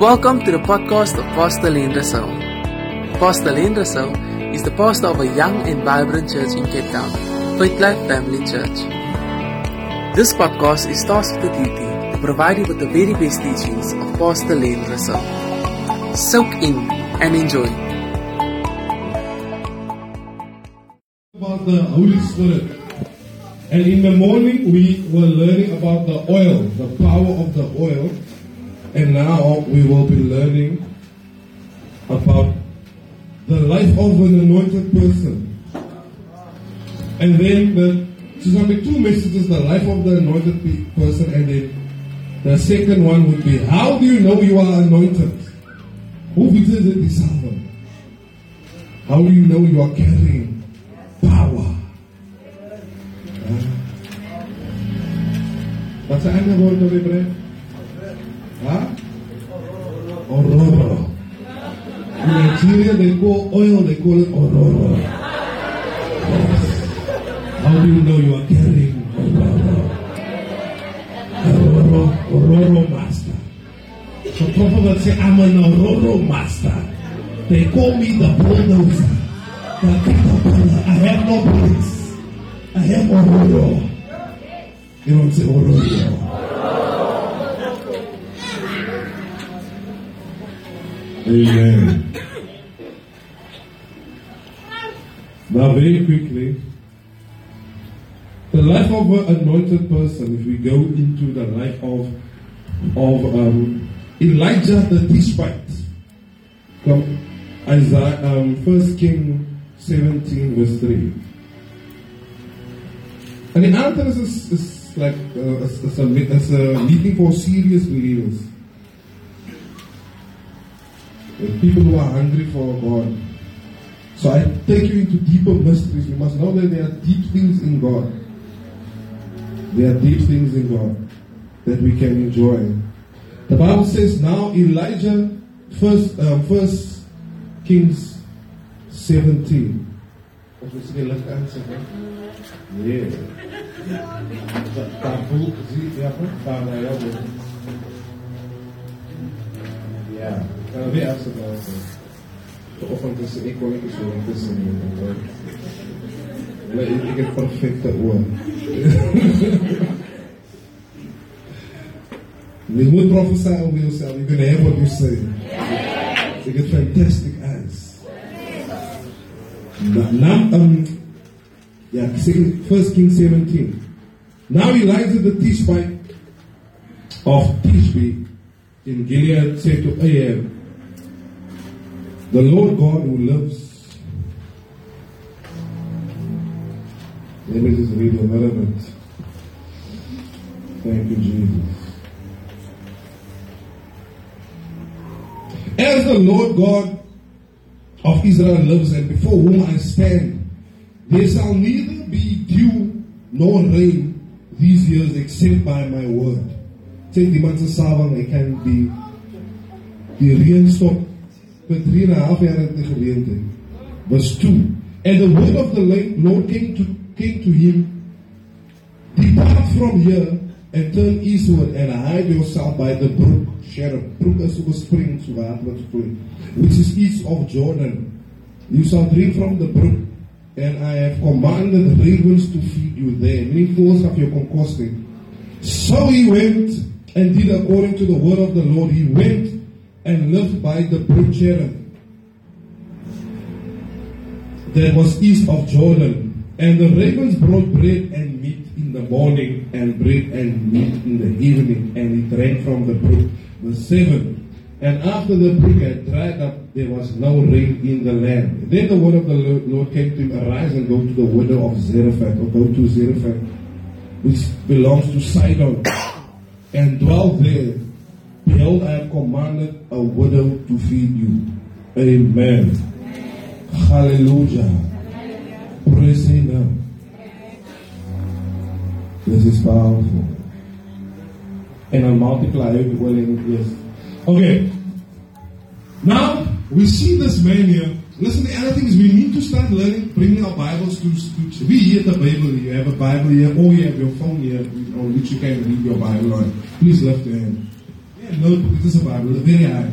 Welcome to the podcast of Pastor Len Russell. Pastor Len Russell is the pastor of a young and vibrant church in Cape Town, Faith Life Family Church. This podcast is tasked with the duty to provide you with the very best teachings of Pastor Len Russell. Soak in and enjoy. about the Holy Spirit. And in the morning, we were learning about the oil, the power of the oil. And now we will be learning about the life of an anointed person. And then the, so there'll be two messages the life of the anointed person, and then the second one would be how do you know you are anointed? Who visits the disciple? How do you know you are carrying power? Wat zijn andere woorden op Hebreeuws? Ororo. Nigeria they call oil, they call it ororo. How do you know you are carrying ororo? Ororo, ororo master. So prophet say, I'm an ororo master. They call me the bulldozer. The caterpillar. I have no bullets. I have ororo. You don't say ororo. Amen. Now, very quickly, the life of an anointed person, if we go into the life of of um, Elijah the Tishbite, from Isaiah, um, First King 17, verse 3. And the answer is, is, like uh, a, a meeting for serious believers. People who are hungry for God. So I take you into deeper mysteries. You must know that there are deep things in God. There are deep things in God that we can enjoy. The Bible says now Elijah, first, um, first Kings 17. Of we see left answer, Yeah. Afzetten. Geoefend tussen ik kon ik zo tussen ik, ik heb perfecte oor. You moet prophesy over yourself. You're going to have what you say. You get fantastic eyes. Now, now um, yeah, second, First King 17. Now Elijah the Tishbite of Tishbe in Gilead said to Ahab, The Lord God who lives. Let me just read the relevant. Thank you, Jesus. As the Lord God of Israel lives and before whom I stand, there shall neither be dew nor rain these years except by my word. Take the sawang hy kan die die reën stop vir 3 en 'n half jaar in die gemeente. Verse 2. And the word of the Lord came to came to him Depart from here and turn eastward and hide yourself by the brook Cherith. Brook is spring so water wat vloei, which is east of Jordan. You shall drink from the brook, and I have commanded the ravens to feed you there. Meaning fools of your concocting. So he went and did according to the word of the Lord. He went and lived by the brook Cherith that was east of Jordan. And the ravens brought bread and meat in the morning, and bread and meat in the evening, and he drank from the brook. Verse 7. And after the brook had dried up, there was no rain in the land. Then the word of the Lord came to him, Arise and go to the widow of Zarephath, or go to Zarephath, which belongs to Sidon, and dwell there. Behold, I have commanded a widow to feed you. Amen. Hallelujah. Praise Him. This is powerful. And I'll multiply well in yes. Okay. Now we see this man here. Listen, the other thing is we need to start learning, bringing our Bibles to, to we hear the Bible. You have a Bible here, or you have your phone here, on which you can read your Bible on. Please lift your hand. Notebook, it is a very high.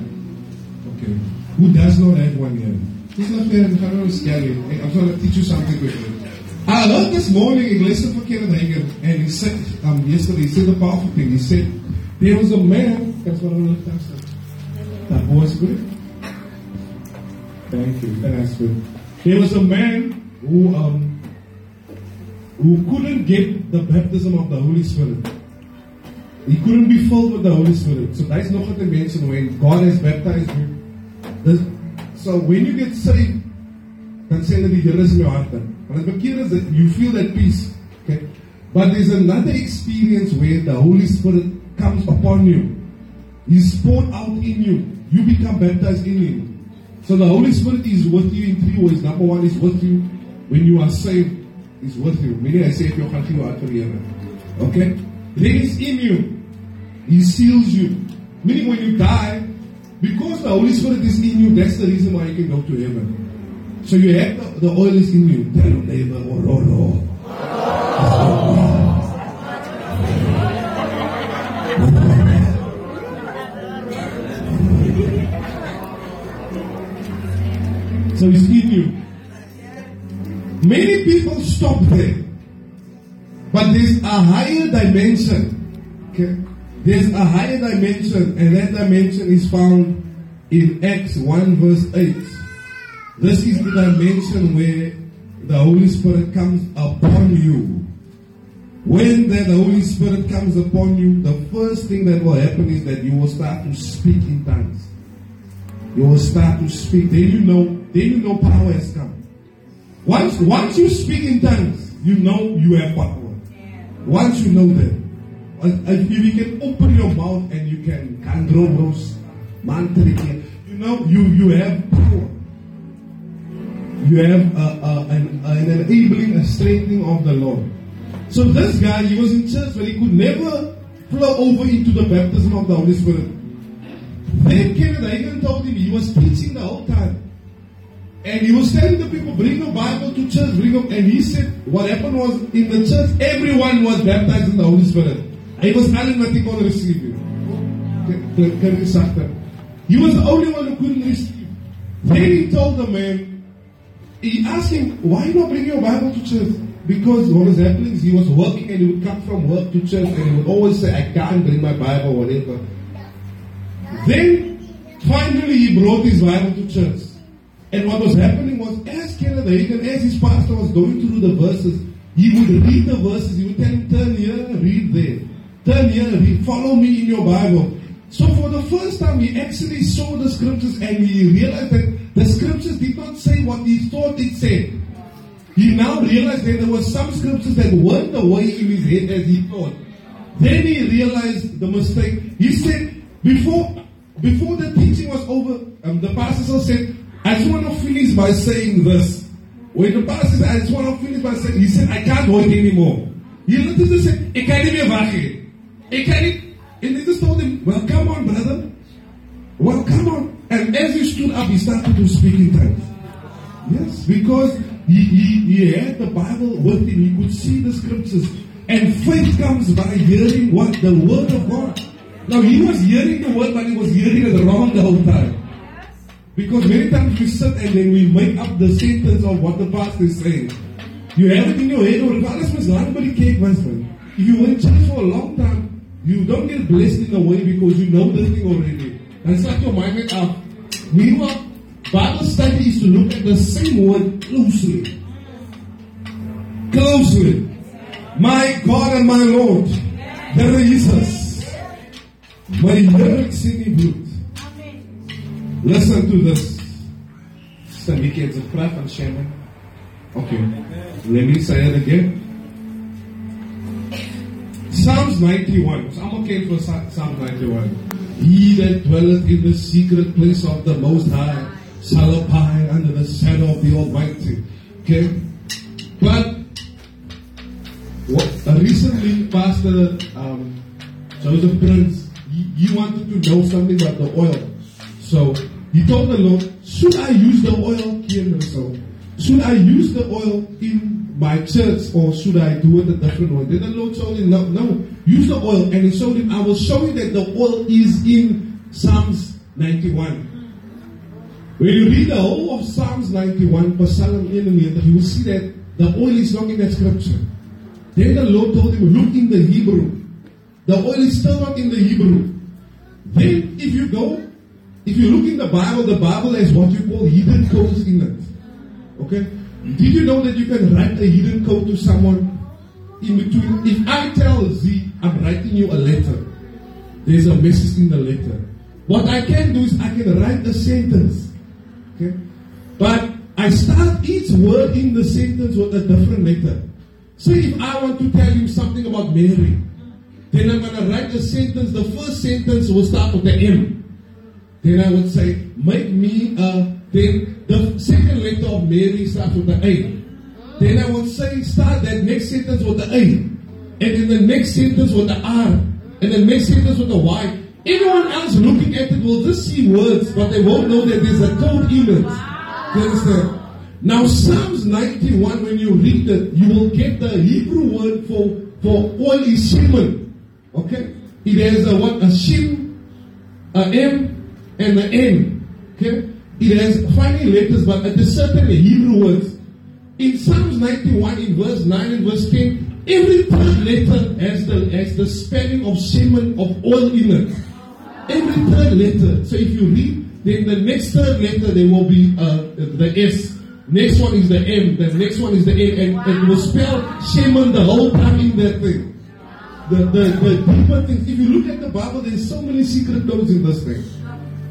Okay. Who does not have one here? It's not fair, I'm not scary. I'm going to teach you something quickly. I heard this morning in lesson for Kenneth and he said, um, yesterday, he said a powerful thing. He said, there was a man, that's what I to That was good? Thank you, that's good. There was a man who, um, who couldn't get the baptism of the Holy Spirit. He couldn't be filled with the Holy Spirit. So that's not what they mention when God has baptized you. So when you get saved, dan die Here is in jou hart. Want dit bekeer is that you feel that peace. Okay? But there's another experience where the Holy Spirit comes upon you. He's poured out in you. You become baptized in Him. So the Holy Spirit is with you in three ways. Number one is with you when you are saved. He's with you. Meaning I say if you're you are Okay? He's in you. He seals you. Meaning when you die, because the Holy Spirit is in you, that's the reason why you can go to heaven. So you have the, the oil is in you. Tell your neighbor, oh, So it's in you. Many people stop there. But there's a higher dimension. Okay? There's a higher dimension, and that dimension is found in Acts 1 verse 8. This is the dimension where the Holy Spirit comes upon you. When the Holy Spirit comes upon you, the first thing that will happen is that you will start to speak in tongues. You will start to speak. Then you know, then you know power has come. Once, once you speak in tongues, you know you have power. Once you know that. If you can open your mouth and you can kandrobos, mantrike, you know, you, you have power. You have an, an enabling, a strengthening of the Lord. So this guy, he was in church, but he could never flow over into the baptism of the Holy Spirit. Then Kenneth Hagin told him he was preaching the whole time. And he was telling the people, bring your Bible to church, bring them. And he said, what happened was in the church, everyone was baptized in the Holy Spirit. Hy was allen wat nie kon receive dat? He was the only one who couldn't receive. Then he told the man, he asked him, why not bring your Bible to church? Because what was happening is he was working and he would come from work to church and he would always say, I can't bring my Bible, or whatever. Then finally he brought his Bible to church. And what was happening was, as Kenneth Hagin, as his pastor was going through the verses, he would read the verses, he would tell him, turn here, read there. Turn here, read, follow me in your Bible. So for the first time, he actually saw the scriptures and he realized that the scriptures did not say what he thought it said. He now realized that there were some scriptures that weren't the way in his head as he thought. Then he realized the mistake. He said, before, before the teaching was over, um, the pastor said, I just want to finish by saying this. When the pastor said, I just want to finish by saying, he said, I can't wait anymore. He said, I can't even wacht I can't and they just told him, Well, come on, brother. Well, come on. And as he stood up, he started to speak in tongues. Yes, because he, he, he had the Bible with him. He could see the scriptures. And faith comes by hearing what? The word of God. Now, he was hearing the word, but he was hearing it wrong the whole time. Because many times we sit and then we make up the sentence of what the pastor is saying. You have it in your head, or must not be cake, husband. If you went church for a long time, you don't get blessed in a way because you know the thing already. And like your mind went up. Meanwhile, Bible study is to look at the same word closely. Closely. My God and my Lord. Here Jesus. My lyrics in bloed. Listen to this. Some weekends of craft and shaman. Okay. Let me say it again. Psalms 91. Someone came for Psalm 91. He that dwelleth in the secret place of the Most High shall abide under the shadow of the Almighty. Okay? But what, recently, Pastor um, Joseph Prince, he, he wanted to know something about the oil. So he told the Lord, should I use the oil here? So should I use the oil in my church or should I do it a different way? Then the Lord told him, no, no, use the oil. And he showed him, I will show you that the oil is in Psalms 91. When you read the whole of Psalms 91, Psalm 91, you will see that the oil is not in that scripture. Then the Lord told him, look in the Hebrew. The oil is still not in the Hebrew. Then if you go, if you look in the Bible, the Bible has what you call hidden codes in it. Okay? Did you know that you can write a hidden code to someone in between? If I tell Z, I'm writing you a letter, there's a message in the letter. What I can do is I can write a sentence. Okay? But I start each word in the sentence with a different letter. So if I want to tell you something about Mary, then I'm going to write a sentence. The first sentence will start with the M. Then I would say, make me a. Then the second letter of Mary starts with the A. Then I would say, start that next sentence with the A. And then the next sentence with the R. And the next sentence with the Y. Anyone else looking at it will just see words, but they won't know that there's a code in it. You understand? Now, Psalms 91, when you read it, you will get the Hebrew word for, for oil is Shimon. Okay? It has a what? A Shim, a M, and the N. Okay? It has funny letters, but at a certain Hebrew words. In Psalms 91, in verse 9 and verse 10, every third letter has the, has the spelling of Shimon of all in it. Every third letter. So if you read, then the next third letter there will be uh, the S. Next one is the M. The next one is the A. And, and it will spell Shimon the whole time in that thing. The, the, the deeper things. If you look at the Bible, there's so many secret codes in this thing.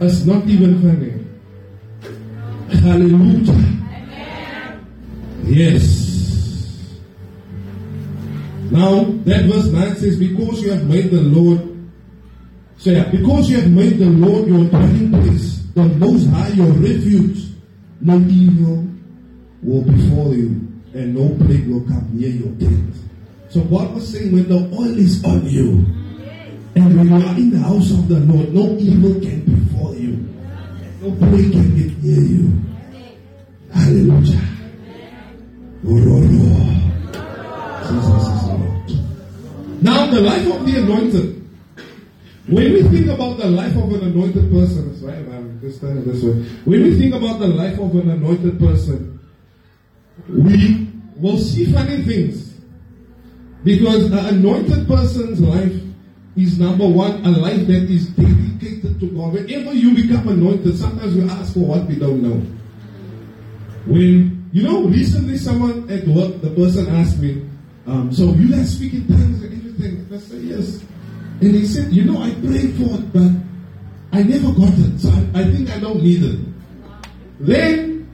It's not even funny. Hallelujah. Yes. Now, that verse 9 says, Because you have made the Lord so yeah, because you have made the Lord your dwelling place, the Most High your refuge, no evil will befall you, and no plague will come near your tent. So God was saying, when the oil is on you, and mm-hmm. when you are in the house of the Lord, no evil can befall you, no plague can get near you. Hallelujah. Jesus is Lord. Now, the life of the anointed. When we think about the life of an anointed person, right? I'm just standing this way. When we think about the life of an anointed person, we will see funny things. Because an anointed person's life is number one, a life that is dedicated to God. Whenever you become anointed, sometimes we ask for what we don't know. When, you know, recently someone at work, the person asked me, um, so you guys speak in tongues and everything? And I said, yes. And he said, You know, I prayed for it, but I never got it. So I, I think I don't need it. Then,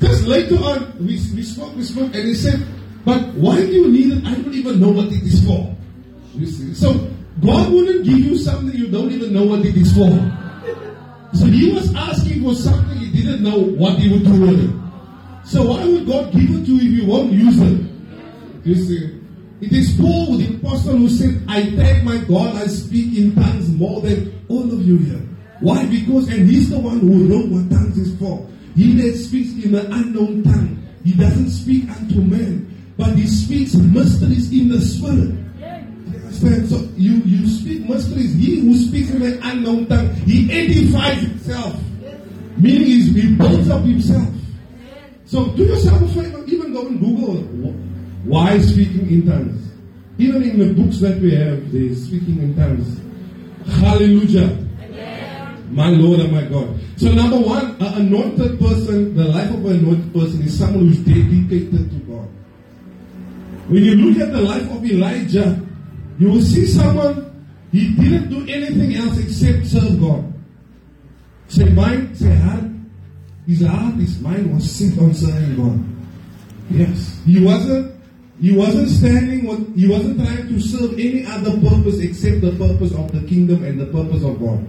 just later on, we, we spoke, we spoke, and he said, But why do you need it? I don't even know what it is for. You see? So, God wouldn't give you something you don't even know what it is for. So he was asking for something he didn't know what he would do with it. So why would God give it to you if you won't use it? You see? It is Paul, the apostle, who said, I thank my God I speak in tongues more than all of you here. Why? Because, and he's the one who wrote what tongues is for. He that speaks in an unknown tongue, he doesn't speak unto men, but he speaks mysteries in the spirit. So you, you speak mysteries. He who speaks in an unknown tongue, he edifies himself. Meaning he builds up himself. So do yourself a favor, even go and Google why speaking in tongues? Even in the books that we have, they speaking in tongues. Hallelujah. My Lord and my God. So number one, an anointed person, the life of an anointed person is someone who's dedicated to God. When you look at the life of Elijah, you will see someone, he didn't do anything else except serve God. Say mind, say heart. His heart, his mind was set on serving God. Yes. He wasn't he wasn't standing, with, he wasn't trying to serve any other purpose except the purpose of the kingdom and the purpose of God.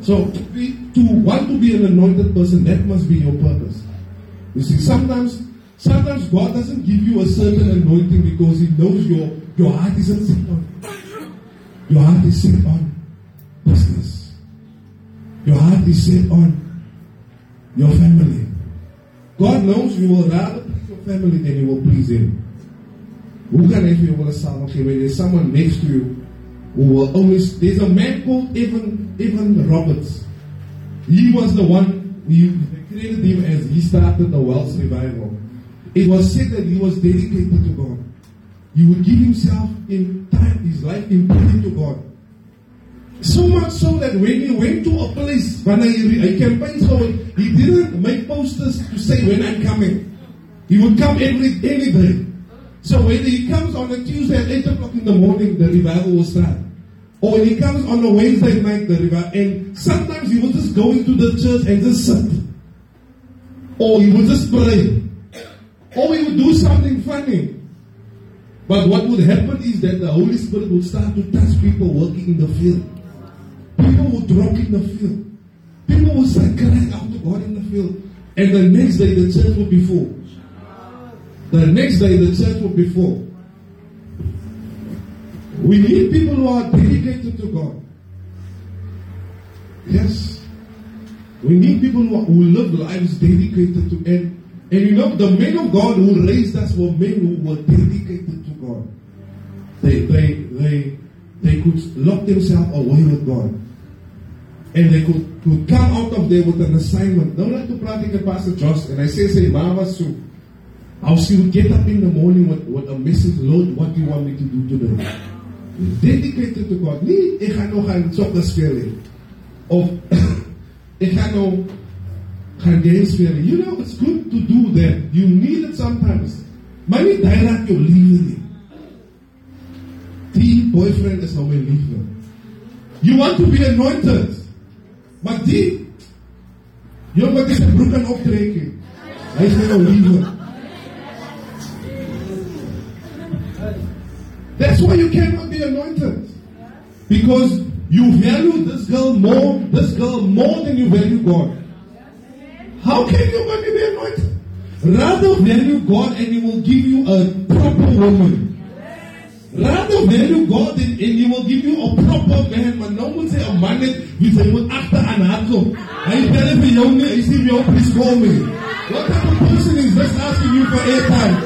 So to, to want to be an anointed person, that must be your purpose. You see, sometimes sometimes God doesn't give you a certain anointing because He knows your your heart isn't set on. Your heart is set on business. Your heart is set on your family. God knows you will rather please your family than you will please Him. Hoe kan hy vir jou wil saam gee when there's someone next to you who will always there's a man called Evan Evan Roberts. He was the one we created him as he started the Welsh revival. It was said that he was dedicated to God. He would give himself in his life prayer to God. So much so that when he went to a place, when I, I campaigned so he didn't make posters to say when I'm coming. He would come every any day. So when he comes on a Tuesday at 8 o'clock in the morning, the revival will start. Or when he comes on a Wednesday night, the revival, and sometimes he will just go into the church and just sit. Or he would just pray. Or he would do something funny. But what would happen is that the Holy Spirit would start to touch people working in the field. People would drop in the field. People would start crying out to God in the field. And the next day the church would be full. The next day the church would be full. We need people who are dedicated to God. Yes. We need people who, who live lives dedicated to and and you know the men of God who raised us were men who were dedicated. They they they they could lock themselves away with God. And they could, could come out of there with an assignment. Don't like to praat with Pastor Josh and I say say Mama Sue. How she would get up in the morning with, with a message, Lord, what do you want me to do today? Dedicated to God. Nie, ek gaan nog gaan soccer speel nie. Of ek gaan nou gaan games speel nie. You know, it's good to do that. You need it sometimes. Jou liefde nie. Die boyfriend is nou my liefde. You want to be anointed. Maar die Jy moet dit broek aan optrek. Hy is nou liefde. That's why you cannot be anointed. Because you value this girl more, this girl more than you value God. How can you be anointed? Rather value God and He will give you a proper woman. Rather value God and, and He will give you a proper man. Maar nou moet sy 'n man wie sy moet agter aan haar kom. Hy bel vir jou nie, hy sê please call me. What type of person is this asking you for airtime?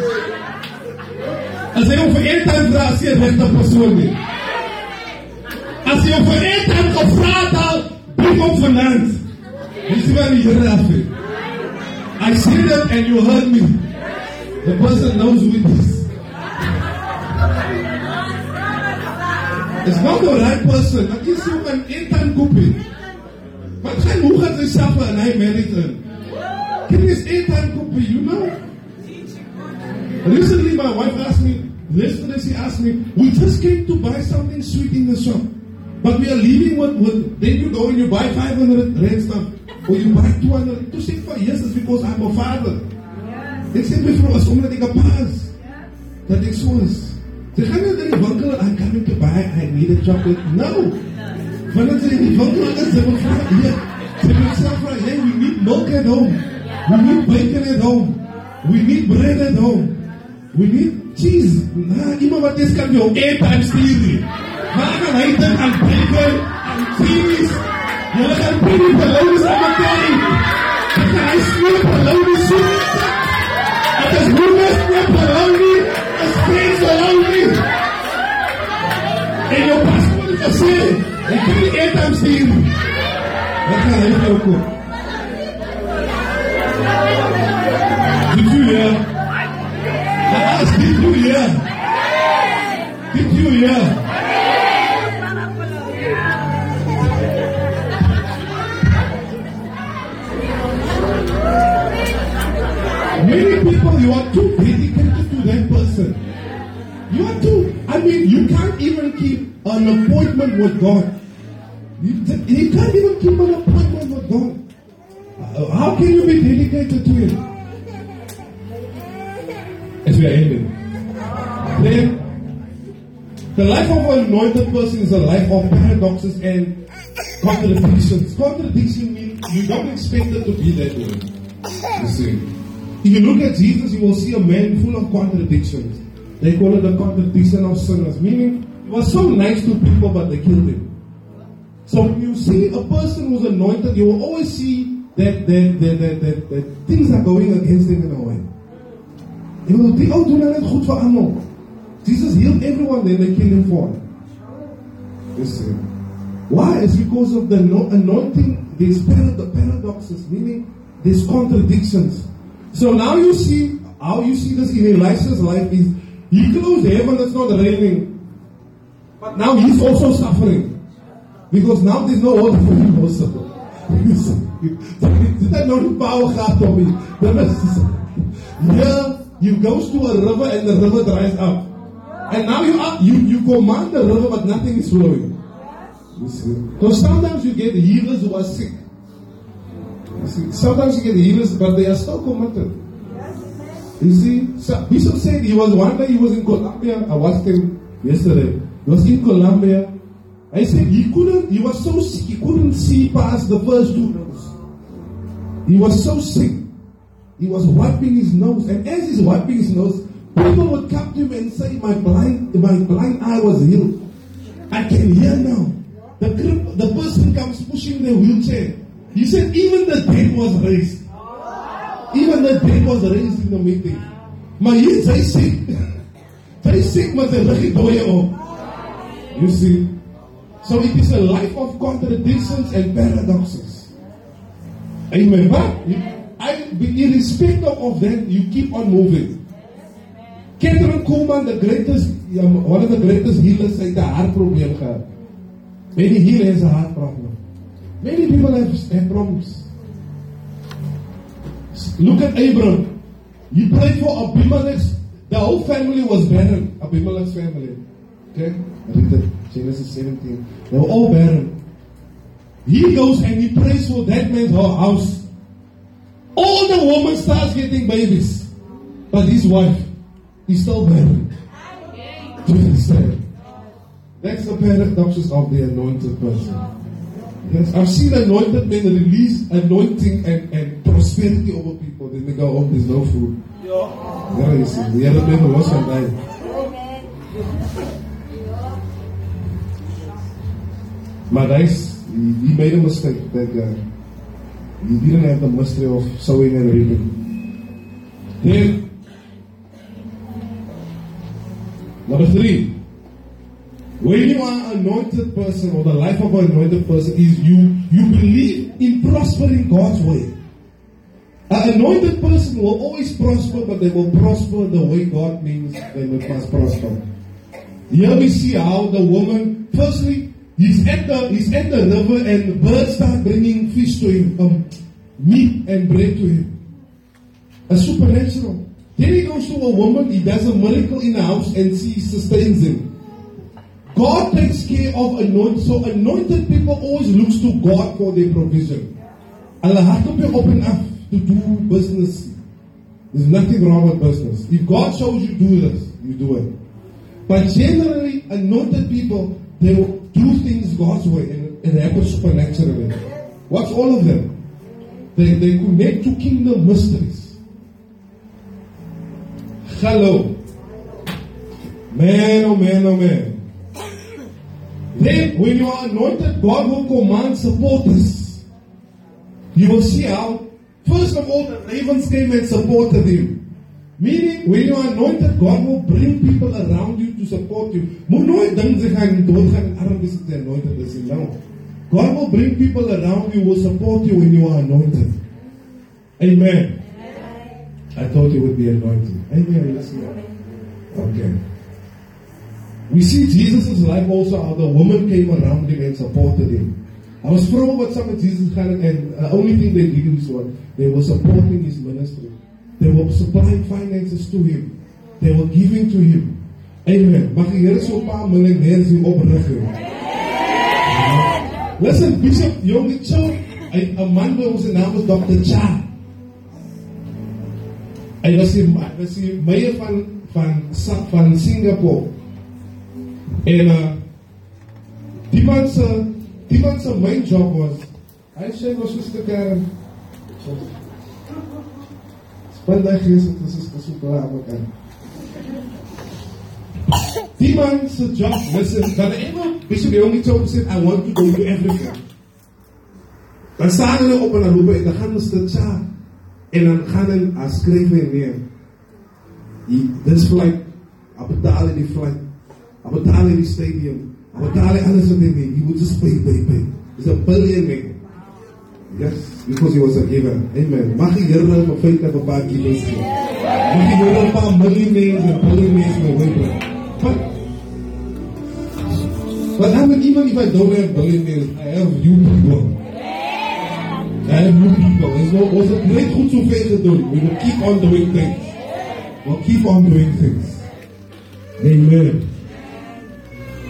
As jy hom oh, vir airtime vra, as jy 'n regte persoon nie. As hom vir airtime gevra het, al bring hom vanaand. Dis wat die Here afsê. I see oh, that and you heard me. The person knows who it is. It's not the right person. Ek is so 'n airtime koppie. Wat gaan hoe gaan sy self en hy married in? Can this airtime koppie, you know? Recently, my wife asked me, yesterday she asked me, we just came to buy something sweet in the shop. But we are leaving with, with then you go and you buy 500 rand stuff, or you buy 200. To say for yes, it's because I'm a father. Ek sê mevrou, as omdat ek 'n pa is, dat ek so is. Gaan winkel en I'm coming to buy, I need a chocolate. No. Wanneer sy in die winkel is, sy wil vra, hier, sy wil self vra, hey, we need milk at home. We need bacon at home. We need bread at home. We need cheese. Nah, iemand wat dis kan jou airtime stuur nie. Waar kan hy dink aan bacon, aan cheese? Julle gaan baby beloonies op mekaar. Ek gaan hy smeer beloonies soep. Ek is hoenig met belonie, is vrees belonie. En het vir jou koop? Did you hear? Yes, did you hear? Did you hear? Many people, you are too dedicated to that person. You are too, I mean, you can't even keep an appointment with God. You, you can't even keep an appointment with God. Uh, How can you be dedicated to Him? As we are ending. Then, the life of an anointed person is a life of paradoxes and contradictions. Contradiction means you don't expect it to be that way. You see. If you look at Jesus, you will see a man full of contradictions. They call it the contradiction of sinners, meaning he was so nice to people, but they killed him. So when you see a person who's anointed, you will always see that, that, that, that, that, that things are going against him in a way. Jy wil die ou doen net goed vir almal. Jesus healed everyone then they killed him for. Listen. Why? It's because of the anointing, there's the paradoxes, meaning there's contradictions. So now you see how you see this in Elisha's life is he closed heaven, it's not raining. But now he's also suffering. Because now there's no hope for him also. Dit het nou die power my. Dan is Yeah, you goes to a river and the river dries up. And now you are you, you command the river but nothing is flowing. See? So sometimes you get healers who are sick. You see, sometimes you get healers, but they are still committed. You see, so Bishop said he was one day he was in Colombia. I watched him yesterday. He was in Colombia. I said he couldn't, he was so sick, he couldn't see past the first two rows. He was so sick. He was wiping his nose, and as he's wiping his nose, people would come to him and say, My blind, my blind eye was healed. I can hear now. The, the person comes pushing the wheelchair. He said, even the dead was raised. Even the dead was raised in the meeting. Hier is hy siek. Hy siek met 'n. You see? So it is a life of contradictions and paradoxes. Amen. But irrespective of that, you keep on moving. Kathryn Kuhlman, the greatest, one of the greatest healers, said the heart problem. Many healer has a heart problem. Many people have, have problems. Look at Abraham. He prayed for Abimelech. The whole family was barren. Abimelech's family. Okay? Read it. Genesis 17. They were all barren. He goes and he prays for that man's house. All the woman starts getting babies. But his wife is still barren. Do you understand? That's the paradoxes of the anointed person. Yes, I've seen anointed men release anointing and, and prosperity over people. Then they go home, there's no food. Yeah. You see. The other men was van die. Maar hy's he, made a mistake that guy. Eh, he didn't have the mystery of sowing and reaping. Then number three. When you are an anointed person or the life of an anointed person is you you believe in prospering God's way. An anointed person will always prosper, but they will prosper the way God means they must prosper. Here we see how the woman, firstly, he's at the he's at the river and birds start bringing fish to him, um, meat and bread to him. A supernatural. Then he goes to a woman, he does a miracle in the house and she sustains him. God takes care of anointed. So anointed people always looks to God for their provision. Hulle hart op jou op en af to do business. There's nothing wrong with business. If God shows you do this, you do it. But generally, anointed people, they will do things God's way and it supernatural supernaturally. What's all of them? They, they connect to kingdom mysteries. Hello. Man, oh man, oh man. Then, when you are anointed, God will command supporters. You will see how, first of all, the ravens came and supported him. Meaning, when you are anointed, God will bring people around you to support you. Moet nooit dink jy gaan doodgaan arm anointed is no. God will bring people around you will support you when you are anointed. Amen. I thought you would be anointed. Amen. Okay. We see Jesus' life also how the woman came around him and supported him. I was from what some of Jesus had, and the uh, only thing they did was what they were supporting his ministry. They were supplying finances to him. They were giving to him. Amen. Mag die Here so 'n paar miljonêers hier oprig. Listen, Bishop Young 'n man by ons naam is Dr. Cha. Hy was die was die meier van van van Singapore. En uh, die man se die man se main job was hy sê was so 'n stuk uh Spande gees dit is is so klaar met hom. Die man se job was dat hy eendag bishop only told said I want to go to Africa. Dan staan hulle op en dan roep hy en dan gaan dit sê. En dan gaan skryf hy neer. Hy dis flight. Hy betaal in die flight. Hy betaal in die stadium. Hy betaal alles wat het. He would just pay, pay, pay. He's a billion. Yes, because he was a giver. Amen. Mag die Here vir feit dat 'n paar givers gee. Mag die Here 'n paar miljonaires en biljonaires nou wys. But But I'm even if I don't have billionaires, I have you people. I have you people. Ons nou ons het net goed so ver gedoen. We will keep on doing things. We'll keep on doing things. Amen.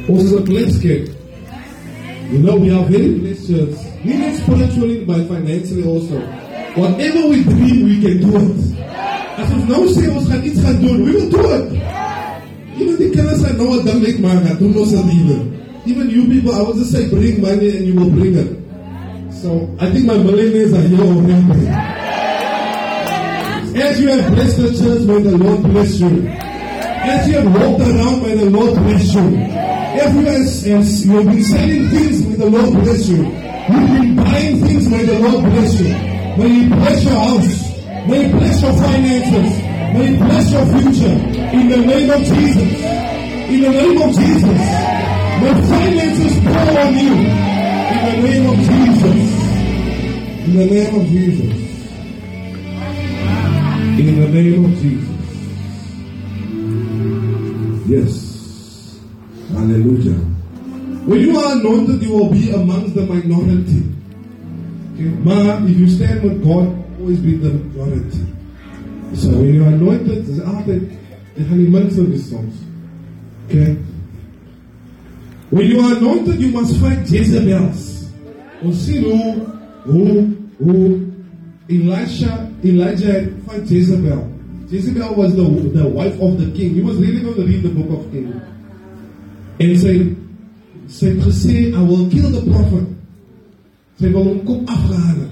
Ons is 'n blessed kid. You know, we are very blessed church. We not spiritually, but financially also. Whatever we dream, we can do it. As ons nou sê ons iets gaan doen, we will do it. Even the kinders I know what make man, I don't know some even. Even you people, I would just say bring money and you will bring it. So I think my millionaires are here already. As you have blessed the church, may the Lord bless you. As you have walked around, may the Lord bless you. As you have been selling things, may the Lord bless you. You've been buying things, may the Lord bless you. May He bless your house. May He bless your finances. May He bless your future. In the name of Jesus. In the name of Jesus. May finances pour on you. In the name of Jesus. In the name of Jesus. In the name of Jesus. Yes. Hallelujah. When you are anointed, you will be amongst the minority. Okay? Maar if you stand with God, always be the majority. So when you are anointed, altyd jy gaan die minste wees soms. Okay? When you are anointed, you must fight Jezebels. Ons sien hoe hoe hoe Elisha Elijah fight Jezebel. Jezebel was the the wife of the king. He was really going to read the book of Kings. En sy sy het gesê I will kill the prophet. Sy wil hom kop afgehaal.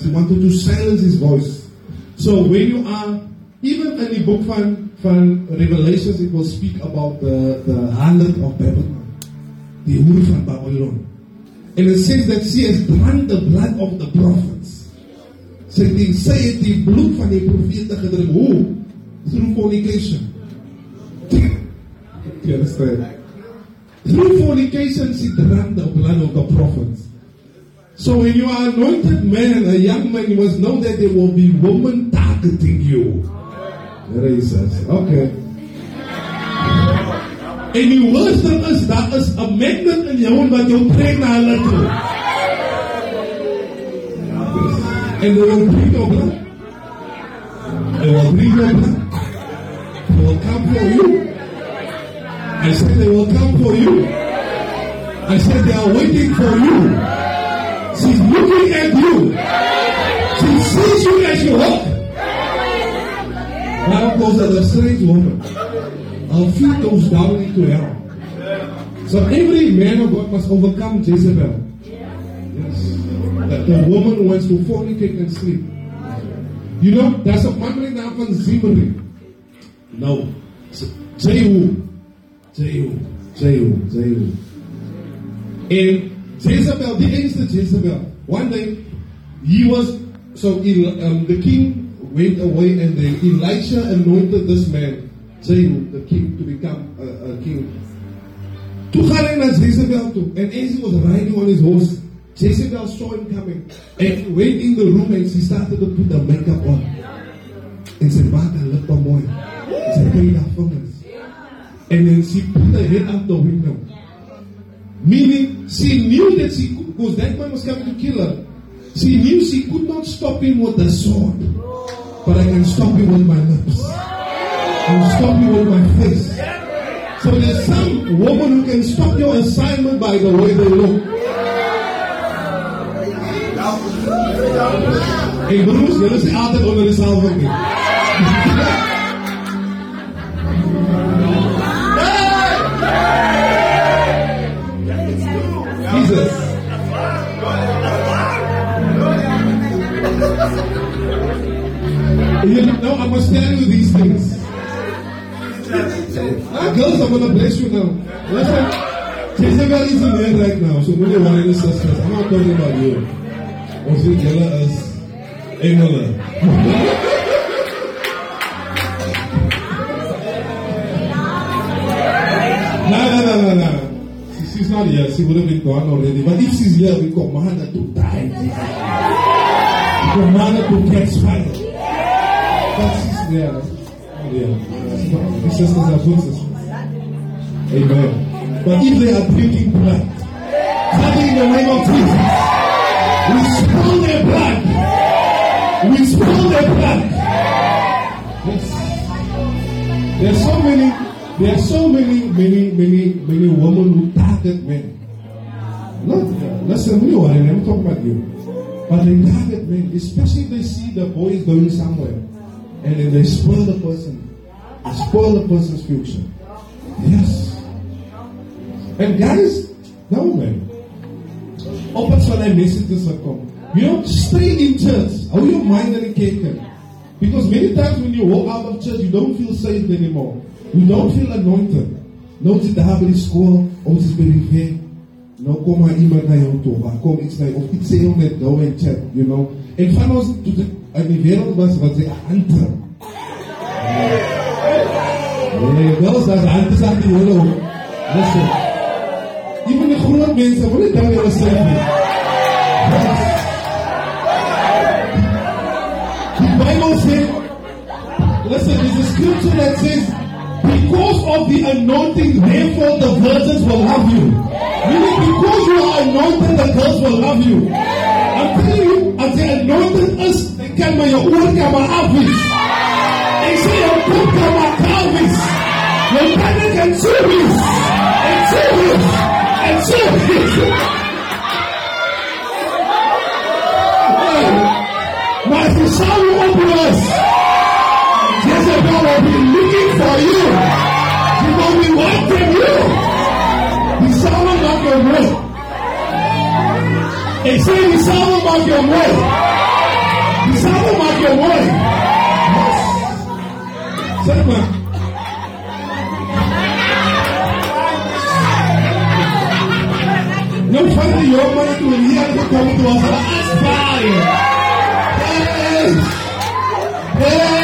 She wanted to silence his voice. So when you are even in die boek van van Revelations it will speak about the the harlot of Babylon. Die hoer van Babylon. And it says that she has drunk the blood of the prophets. Sy het die, sy het die bloed van die profete gedrink. Hoe? Through fornication. Do You understand? Through fornication, she drank the blood of the prophets. So when you are anointed man, a young man, you must know that there will be women targeting you. Says, okay. En die worste is, daar is 'n magnet in jou wat jou trek na hulle toe. En they will bring your blood. They will bring your blood. They will come for you. I said they will come for you. I said they are waiting for you. She's looking at you. She sees you as you walk. Now goes a strange woman. Our feet goes down into hell. So every man of God must overcome Jezebel. Yes. That the woman wants to fornicate and sleep. You know, there's a family now from Zimri. No. Jehu. Jehu. Jehu. Jehu. And Jezebel, the ancient Jezebel, one day he was, so um, the king went away and then Elisha anointed this man, Jehu, the king, to become a, a king. Hy Jezebel toe and as he was riding on his horse, Jezebel saw him coming and went in the room and she started to put the makeup on. Haar lip mooi. Sy paint haar vingers. And then she put her head out the window. Meaning, she knew that she could, because that man was coming to kill her. She knew she could not stop him with the sword. But I can stop him with my lips. I can stop him with my face. So there's some woman who can stop your assignment by the way they look. Hey broers, julle is altyd onder die salwing You know, I must tell you these things. Ah, girls, I'm gonna bless you now. Listen, Jezebel is in there right now, so don't worry, sisters. I'm not talking about you. Ons weet julle is engele. No, no, no, no, no. She, she's not here. She would have been gone already. But if she's here, we command her to die. To catch fire. But she's there. Yeah. The sisters good sisters. Amen. But if they are drinking blood, Father, in the name of Jesus, we spill their blood. We spill their blood. Yes. There are so many, there are so many, many, many, many women who target men. Not, uh, listen, we are, I'm talking about you. But they target men, especially if they see the boy is going somewhere. And then they spoil the person. They spoil the person's future. Yes. And guys, no man. Open van hy messages wat kom. You know, stay in church. Hou jou mind in die kerk. Because many times when you walk out of church, you don't feel saved anymore. You don't feel anointed. Notice sit daar by die skool, ons oh, is by die kerk. Nou kom maar iemand na jou toe, maar kom iets na jou, of iets sê jou net nou en chat, you know. En van ons, toe dit in die wereld was, wat sê, hunter. Nee, wel, dat hunters aan die hoorde ook. Listen. Even die groot mense, wil nie dan julle sê. The Bible says, listen, there's a scripture that says, because of the anointing, therefore the virgins will love you. Because you are anointed, the girls will love you. I'm telling you, as the anointed is, they kan my oor kan maar afwis. Ek sê jou kop kan maar kalwis. Jou tanden kan soewis. En soewis. En soewis. Maar as die saal oplos, Jezebel will be looking for you. She will be wanting you. Maak jou mooi. Ek sê die saal maak jou mooi. Die saal maak jou mooi. Sê maar. Nou van die jongen toe hier gekom toe was hulle asbaai. Hey! Hey!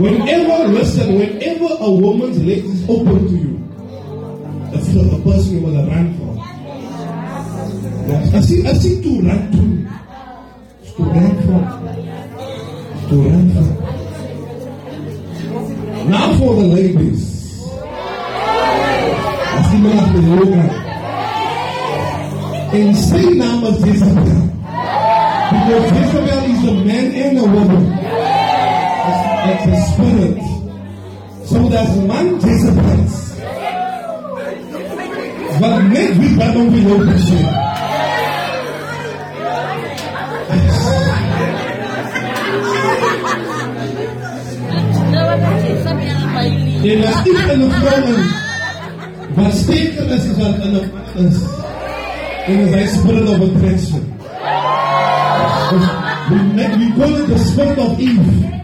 Whenever, listen, whenever a woman's leg is open to you, that's the person you want to run from. Yes. I see, I see to run to. To run from. To run from. Now for the ladies. I see man af met yoga. Sy naam is Jezebel. Because Jezebel is a man and a woman. It's, it's a spirit. So there's one Jezebel. Wat net wie wat om die loop sê. En as iets in 'n vrou in wat steker is is wat in 'n man is. En is hy spirit of attraction. We, make, we call it the spirit of Eve.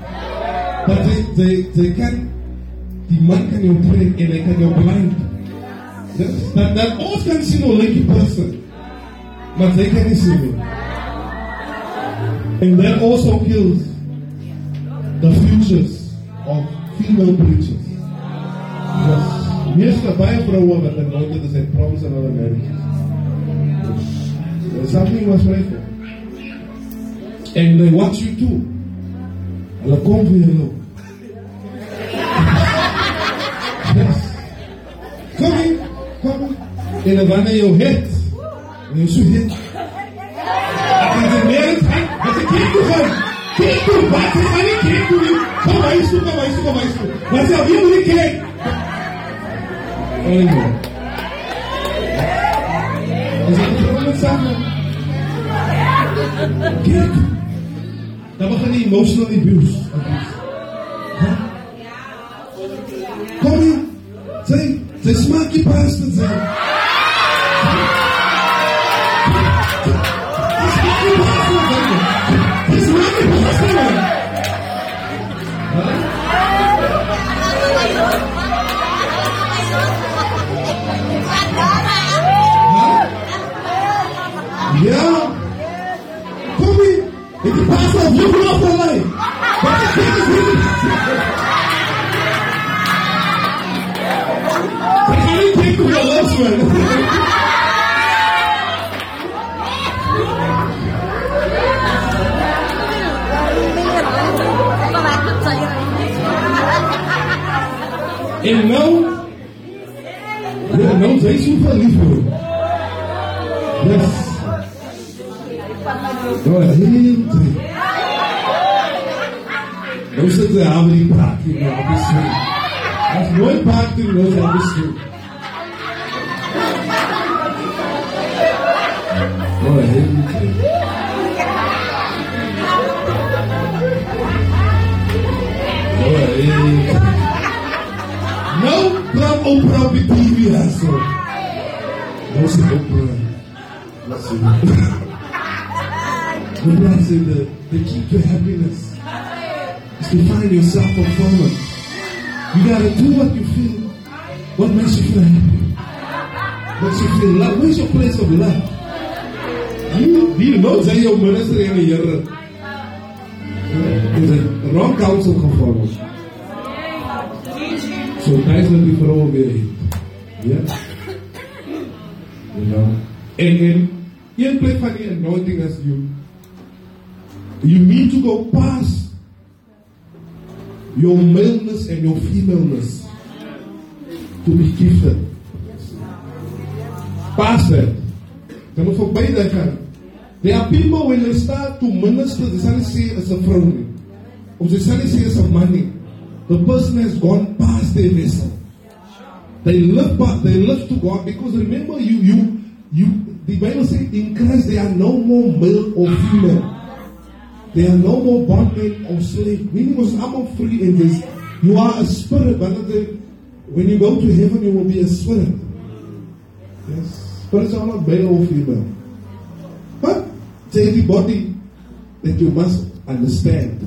But they, they, they can, die man kan jou trek en hy kan jou blind. Dat, dat ons kan sien hoe lyk die person. But they can sien nie. And that also kills the futures of female preachers. Yes. Meeste baie vroue wat anointed is and promise another marriage. Yes. Something was right there. And they watch you too. Hulle kom vir jou. Yes. Kom in, kom in. En dan wanneer jou het, en jy so het. Ek het die meer het, wat ek hier toe gaan. Hier toe, wat ek gaan nie hier toe nie. Kom huis toe, kom huis toe, kom huis toe. Wat sê wie moet kyk? Amen. Is dit nie met saam? Kyk. Dan begin die emotional abuse. Huh? Kom hier. Sê, sê smaak die pastor sê. Ja. Ga niet denken hoe dat los wordt. En nou, ja, nou zijn ze verliefd worden. Yes. Nou, heel goed. Nou sit sy aan die praat hier nou op die swing. As nooit praat doen, nou sy op die swing. Nou, heel goed. Nou, heel goed. Nou, praat Oprah op die TV, ja, so. Nou sit Oprah. Let's see. Oprah said the, the key to happiness is to find yourself fulfillment. You gotta do what you feel, what makes you feel happy. Makes you feel love. Where's your place of love? You, you know say your minister in year. Is a wrong counsel gevolg. So guys wil die vrou weer hê. Ja. You know. En en een plek van die anointing is you you need to go past your maleness and your femaleness to be gifted. Past that. Kan ons dat gaan. There are people when they start to minister, they suddenly say as a vrou nie. Of they suddenly say as a man. The person has gone past their vessel. They live past, they live to God because remember you you you the Bible says in Christ there are no more male or female. There are no more bondmen or slave. Meaning was I'm free in this. You are a spirit, but when you go to heaven, you will be a spirit. Yes. Spirits are not male or female. But the body that you must understand.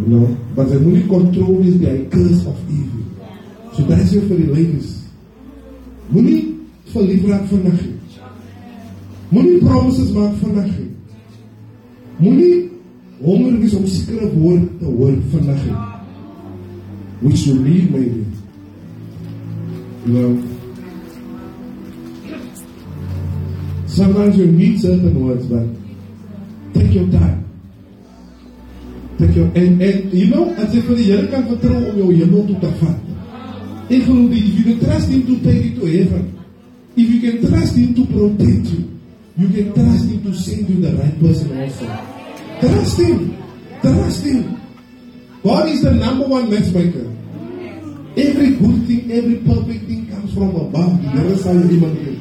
You know, but the only control is the curse of evil. So that's it for the ladies. Moenie verlief raak vandag nie. Moenie promises maak vandag nie. Moenie honger wees om sekere woorde te hoor vandag nie. Which you need maybe. Know. Sometimes you need certain words, but take your time. Take your and, and you know, as jy vir die Here kan vertrou om jou hemel toe te vat. Ek glo die if you can trust him to take you to heaven. If you can trust him to protect you, you can trust him to send you the right person also. Trust him. Trust him. God is the number one matchmaker. Every good thing, every perfect thing comes from above. Die Here sal iemand gee.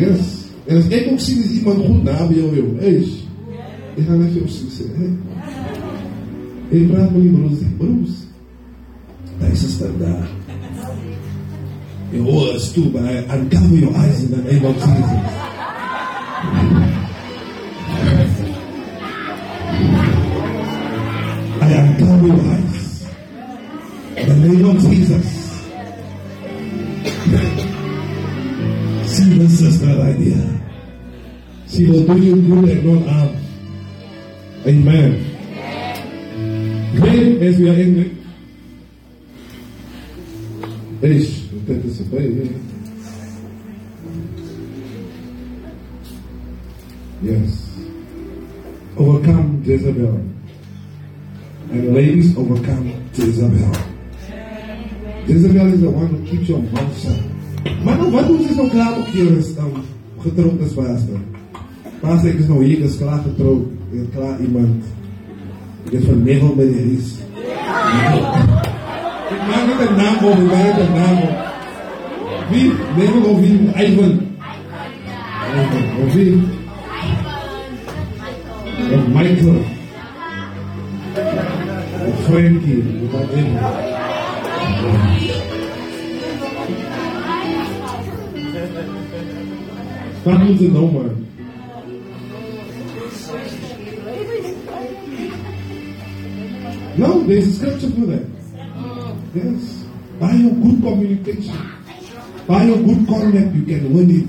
Yes. En as ek ook sien is iemand goed naby jou jou. Eish. Ek gaan net vir jou sê, hey. Hey, praat met die broers, broers. Daar is 'n ster daar. Too, but I uncover your eyes in the name of Jesus. I uncover your eyes in the name of Jesus. See this sister right here. She will do you good and not harm. Amen. Then, as we are in the Eish, dit is baie. Yes. Jezebel. And ladies overcome Jezebel. Jezebel is the one who keeps your mouth shut. Maar nou, wat doen ze zo klaar op hier is um, getrouwd is pastor? Pastor, ik is nou hier, is klaar. Ik is klaar iemand. Het van Neville by die huis. Ek maak net 'n naam op, ek maak net 'n naam op. Wie? Neville of wie? Ivan. Ivan. Of wie? Of Michael. Of Frankie. Of whatever. Wat moet het nou maar? No, there's a scripture for that. Yes. By your good communication, by your good conduct, you can win it.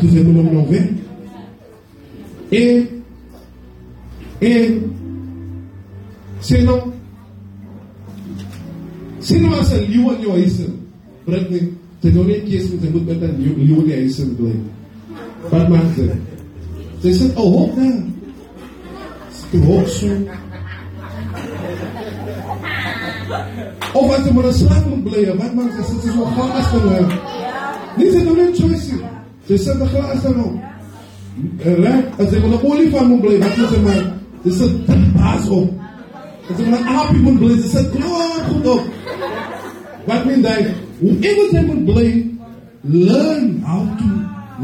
So ze moeten hem nog weg. En, en, sê nou, sê nou as 'n leeu in jou huis is, Britney, sy nou nie 'n keuse met sy moet met 'n leeu leeu in die huis in bly. Wat maak sy? Sy sê, "Oh, hop daar." Sy hop so. Of as jy maar 'n slaap moet bly, wat maak sy? Sy sê so vas dan nou. Nie sy nou net choice. nie. Sy sit 'n glas dan op. Reg, as jy maar 'n olifant moet bly, wat moet sy maak? Sy sit dit pas op. As jy maar 'n aapie moet bly, sy sit klaar goed op. Wat meen jy? Whoever jy moet bly, learn how to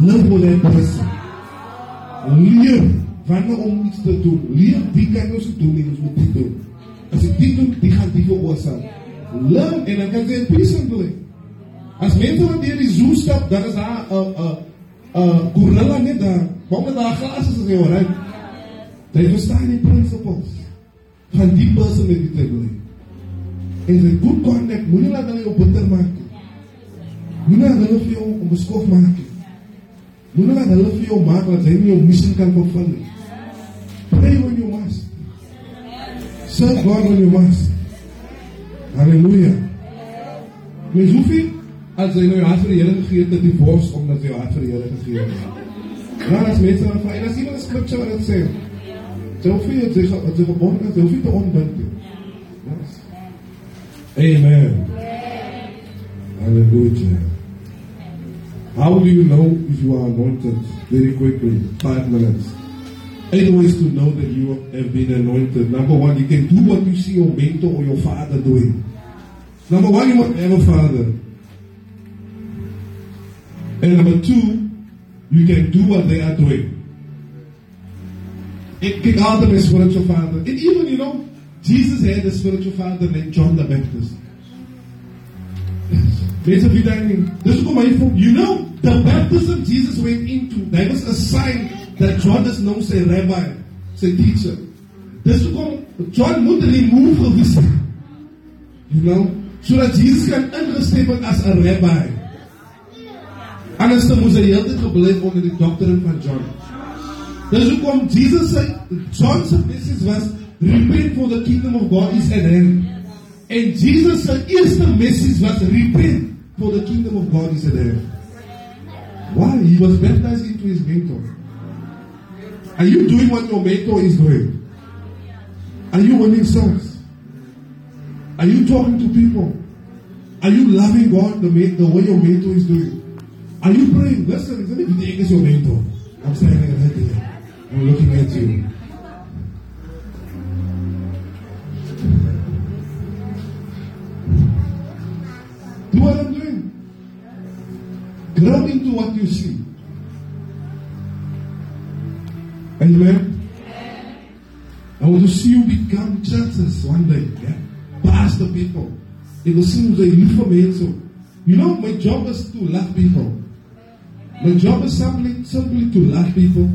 live with that person. Leer wanneer om iets te doen. Leer wie kan ons doen en ons moet dit doen. As ek dit doen, die gaan die veroorsaak. Learn en dan kan jy peaceably. As mense wat deur die zoo stap, dan is daar 'n 'n 'n gorilla net daar. Kom met daar glas is jy hoor. Jy verstaan die principles van die persoon met wie jy bly. En sy good conduct moenie laat hulle jou bitter maak nie. Moenie laat hulle vir jou onbeskof maak nie. Moenie laat hulle vir jou maak dat jy nie jou missie kan vervul nie. Pray when you must. Serve God when you must. Halleluja. Mens hoef as jy nou jou hart vir die Here gegee het, die bors omdat jy jou hart vir die Here gegee het. Ja, as mense dan vir en as iemand 'n skriftuur wat dit sê. Jy hoef jy gaan jy gebond is, jy hoef nie te nie. Yes. Amen. Hallelujah. How do you know if you are anointed? Very quickly, five minutes. Eight ways to know that you have been anointed. Number one, you can do what you see your mentor or your father doing. Number one, you must have a father. And number two, you can do what they are doing. It can out my spiritual father. And even, you know, Jesus had a spiritual father named John the Baptist. Mense wie daai nie. Dis hoekom hy vir you know the baptism Jesus went into. There was a sign that John known as a rabbi, a teacher. Dis hoekom John moet remove gewees het. You know, sodat Jesus kan ingestep het as 'n rabbi. Anders moes hy heeltyd gebly onder die doktrin van John. Dis hoekom Jesus said, John se message was repent for the kingdom of God is at hand. En Jesus se eerste message was repent for the kingdom of God is at hand. Why? He was baptized into his mentor. Are you doing what your mentor is doing? Are you winning souls? Are you talking to people? Are you loving God the, the way your mentor is doing? Are you praying? Listen, isn't it? Your mentor. I'm standing right here. I'm looking at you. Do what I'm doing. Grab into what you see. Amen. I want to see you become churches one day. Yeah? Pastor people. It will seem me so. You know, my job is to love people. My job is simply, simply to love people.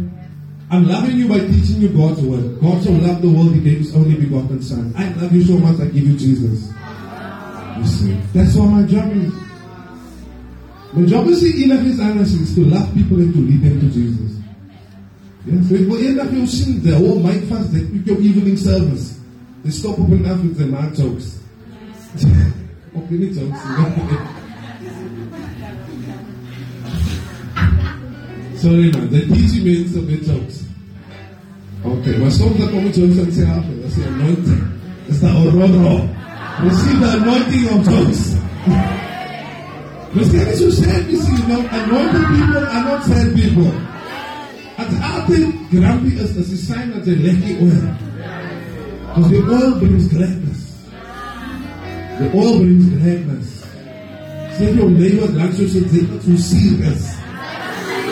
I'm loving you by teaching you God's word. God so loved the world, He gave His only begotten Son. I love you so much, I give you Jesus. You see, that's what my job is. My job is die enig is to love people and to lead them to Jesus. Yes, so ek end up jou sien, the whole mic fast, that with your evening service. They stop op en af met sy maat jokes. Nie jokes. Sorry man, they teach you mense met jokes. Okay, maar soms dan kom jokes en sê af, dat is die anointing. Is die ororo. Receive the anointing of jokes. Miskien is so sad you you know, anointed people are not sad people. As altyd grumpy is, is die sign dat jy lekker oor. Because the oil brings gladness. The oil brings gladness. Sê jou neighbor langs jou sê dit so serious. Nie bang van hulle so bang om hulle te praat. Sê vir hulle Wie is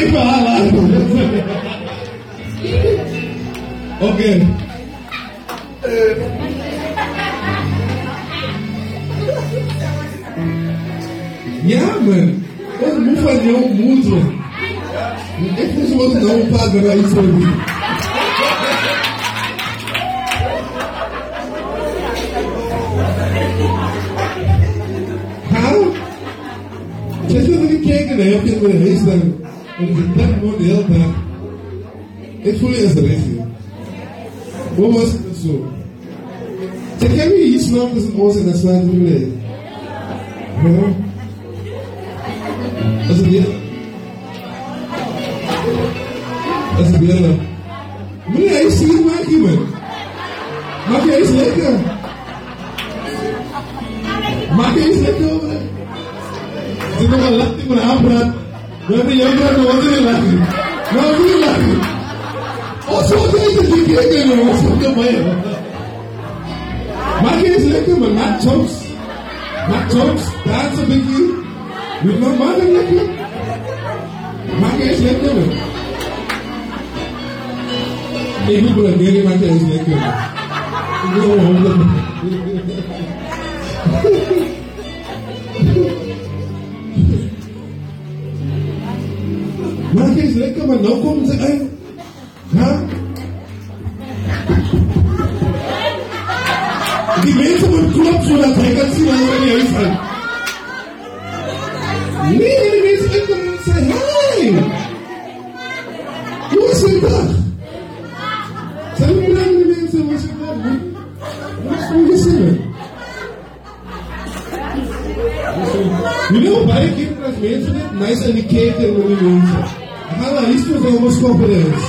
nem falar lá. ok. Yeah, mano. Todo mundo fazia um mútuo. Ninguém fez outro não, pagando aí pra mim. How? Just a little cake in there, people are listening. Huis dan. En je plek gewoon de hele dag. Ik voel je als de recht. Hoe was het zo? Zeg, heb je iets nog tussen ons en dat slaat voor je? Ja. Dat is het weer. Dat is het weer. Meneer, hij is hier, maak je me. Maak je eens lekker. Maak je Oh, zo deze die kijken, jongens. Wat kan mij? Maak je eens lekker, man. Maak jokes. Maak jokes. Dans een beetje. Moet maar maken lekker. Maak je eens lekker, man. Ik moet wel meer maak je eens lekker. Ik wil wel Maak eens lekker, maar nou komen ze uit. Ja? Die mensen moeten kloppen zodat hij kan zien in je huis bent. Nee, die mensen in de zeggen, hey! Hoe is het dag? Zijn blij met de mensen? Hoe is het dag? Hoe is het? You know, baie kinderen als mensen net nice aan die kijken met die mensen. Dan gaan we iets voor de homoskoppen is.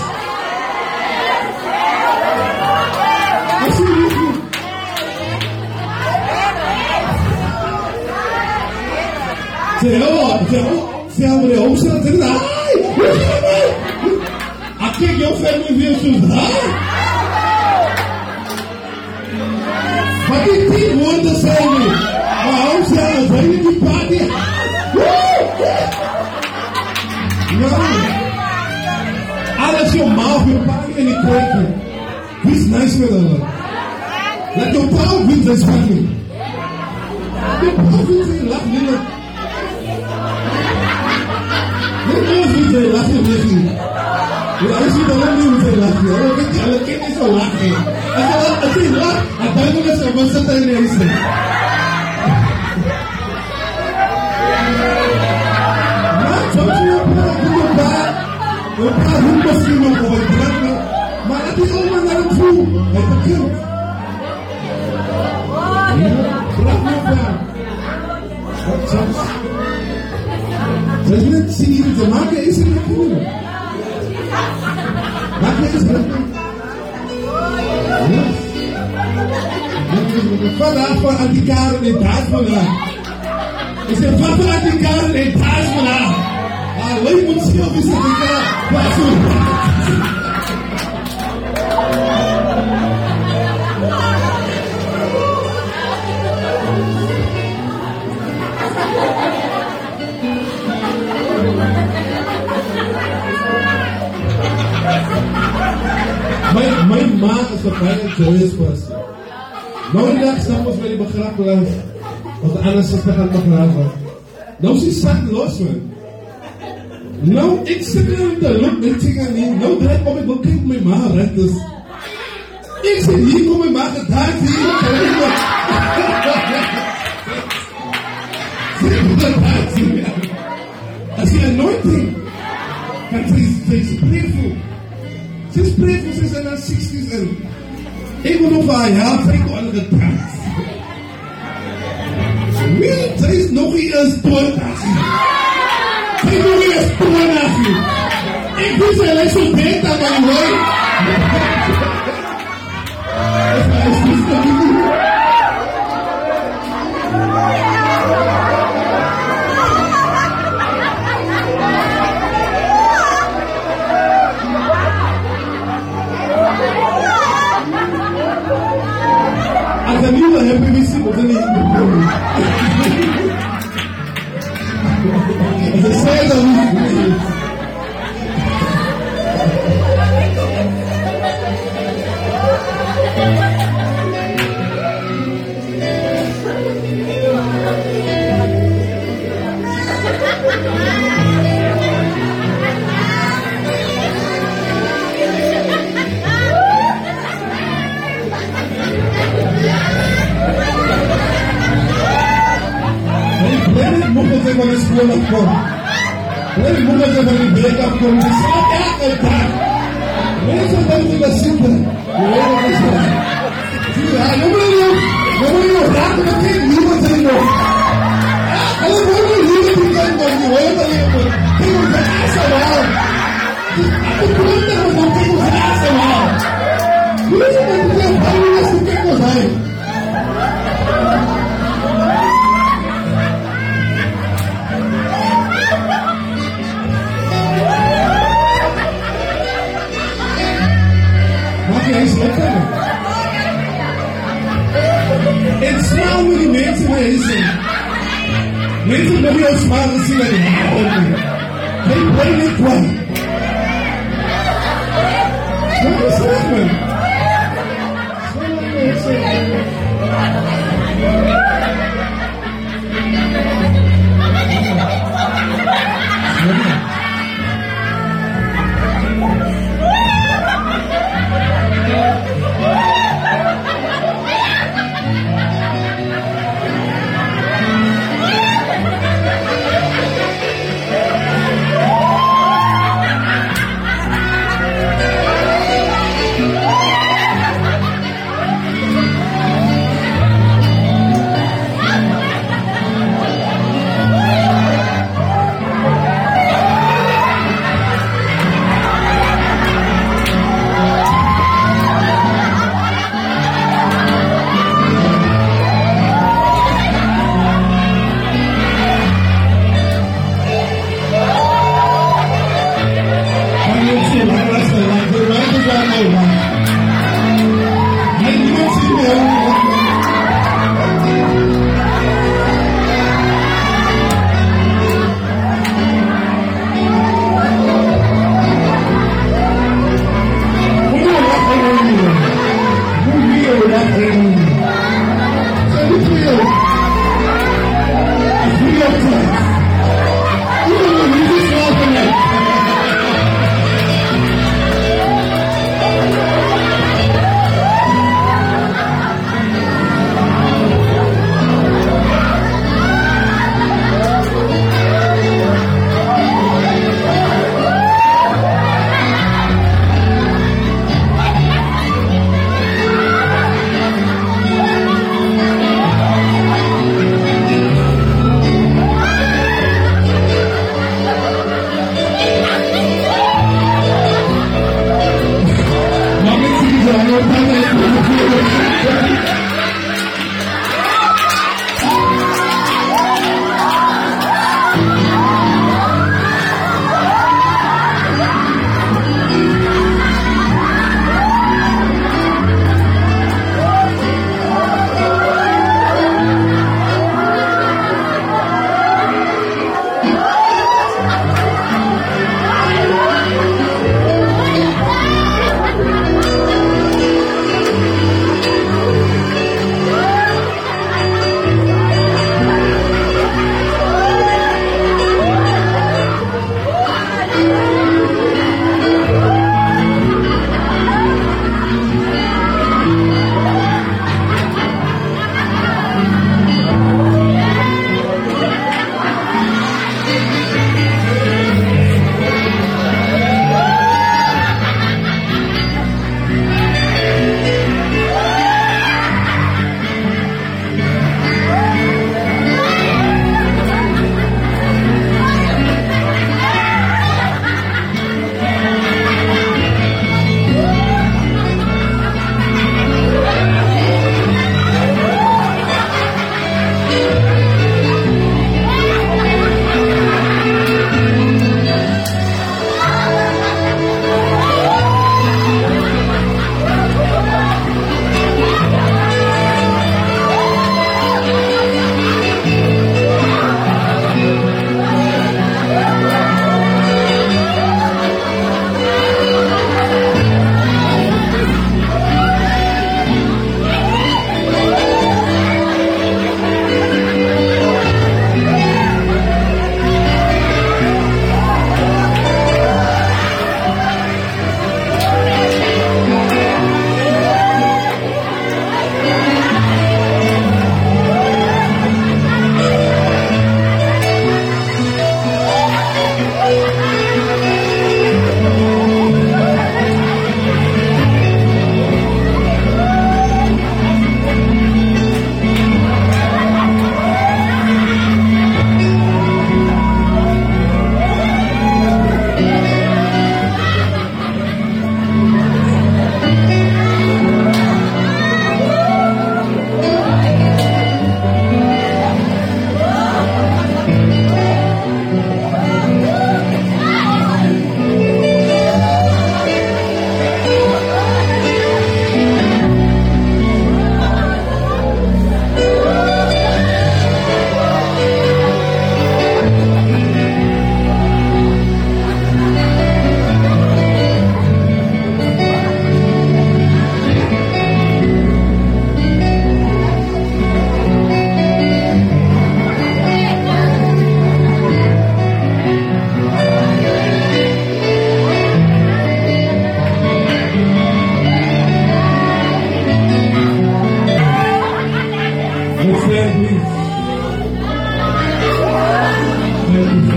Alsjeblieft. Zeg, oh, zeg, oh, zeg, maar de hoofdstad zegt, ai, Aqui que eu fui me ver estudar. Mas que tem onda, sabe? A onça, vem de padre. Não. Alles your mouth, your body, and your breaking. He's nice with her. Let your power family. Your power win this laugh, little. Let your win this laugh, little. Ya es una buena información. Ahora que ya lo que es eso laje. Así así la, hasta no se va a sentar en el ese. Ma Yo para rumbo sino ko el plano. Ma ati o man na fu. Ay pakyo. Bravo pa. Saya bilang sini jemaah ke isi kuno. Maak jy eens lekker? Wat daar van aan die karen in thuis vandaan? Ik zeg, wat van aan die karen in thuis vandaan? Alleen moet schil is dat ik daar. Wat zo? My my ma is 'n baie joyous person. Nou die dag stap ons by die begrafplaas. Want anders is dit gaan begrawe. Nou sy sak los man. Nou ek sit nou in die loop net sien aan nie. Nou draai kom ek wil kyk my ma red dus. Ek sê hier kom my ma gedaan hier. As jy anointing kan sy sy playful. Sy spreek vir sy is in haar 60s in. Ek moet nog vir haar help, sy het al getrek. Wie, sy is nog nie eens dood as nie. Sy is nog nie eens dood as nie. Ek wil sy, hy is so beter dan my Wanneer moet jy van die skool afkom? Wanneer moet jy van die breek afkom? Dis slaap elke dag. Mense dink dit is simpel. Jy weet wat is dit? Sien jy, jy moet nie jy moet nie raak met dit niemand sê nog. Hulle wil nie hier die kind van die hoër dan jy moet. Jy moet dit asse wel. Ek probeer net om dit te asse wel. Hoe is dit met jou? Hoe is dit met jou? Maak jy huis lekker? En smaal met die mense by huis in. Mense wil nie ons smaal gesien dat die haar nie. Hy bly net kwam. Wat is dit,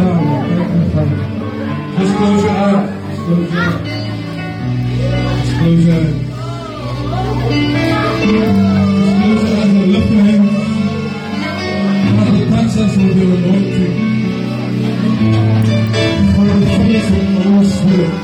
Father. Thank you, Father. Just close your eyes. Just close your eyes. Close your eyes. Just close your eyes and lift your hands. Father, touch us with your anointing. Father, fill us with the Holy Spirit.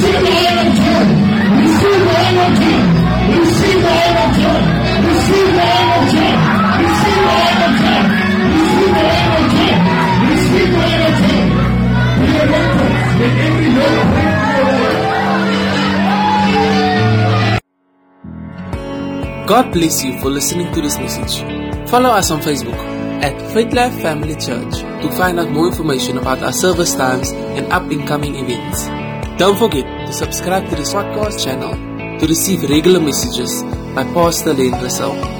Receive the oil of joy. Receive the oil of joy. Receive the oil of joy. Receive the oil of joy. Receive the oil of joy. Receive the oil of joy. Receive the oil of joy. Be every yoke break in your life. God bless you for listening to this message. Follow us on Facebook at Faith Life Family Church to find out more information about our service times and up and coming events. Don't forget subscribe to this podcast channel to receive regular messages by Pastor Len Russell.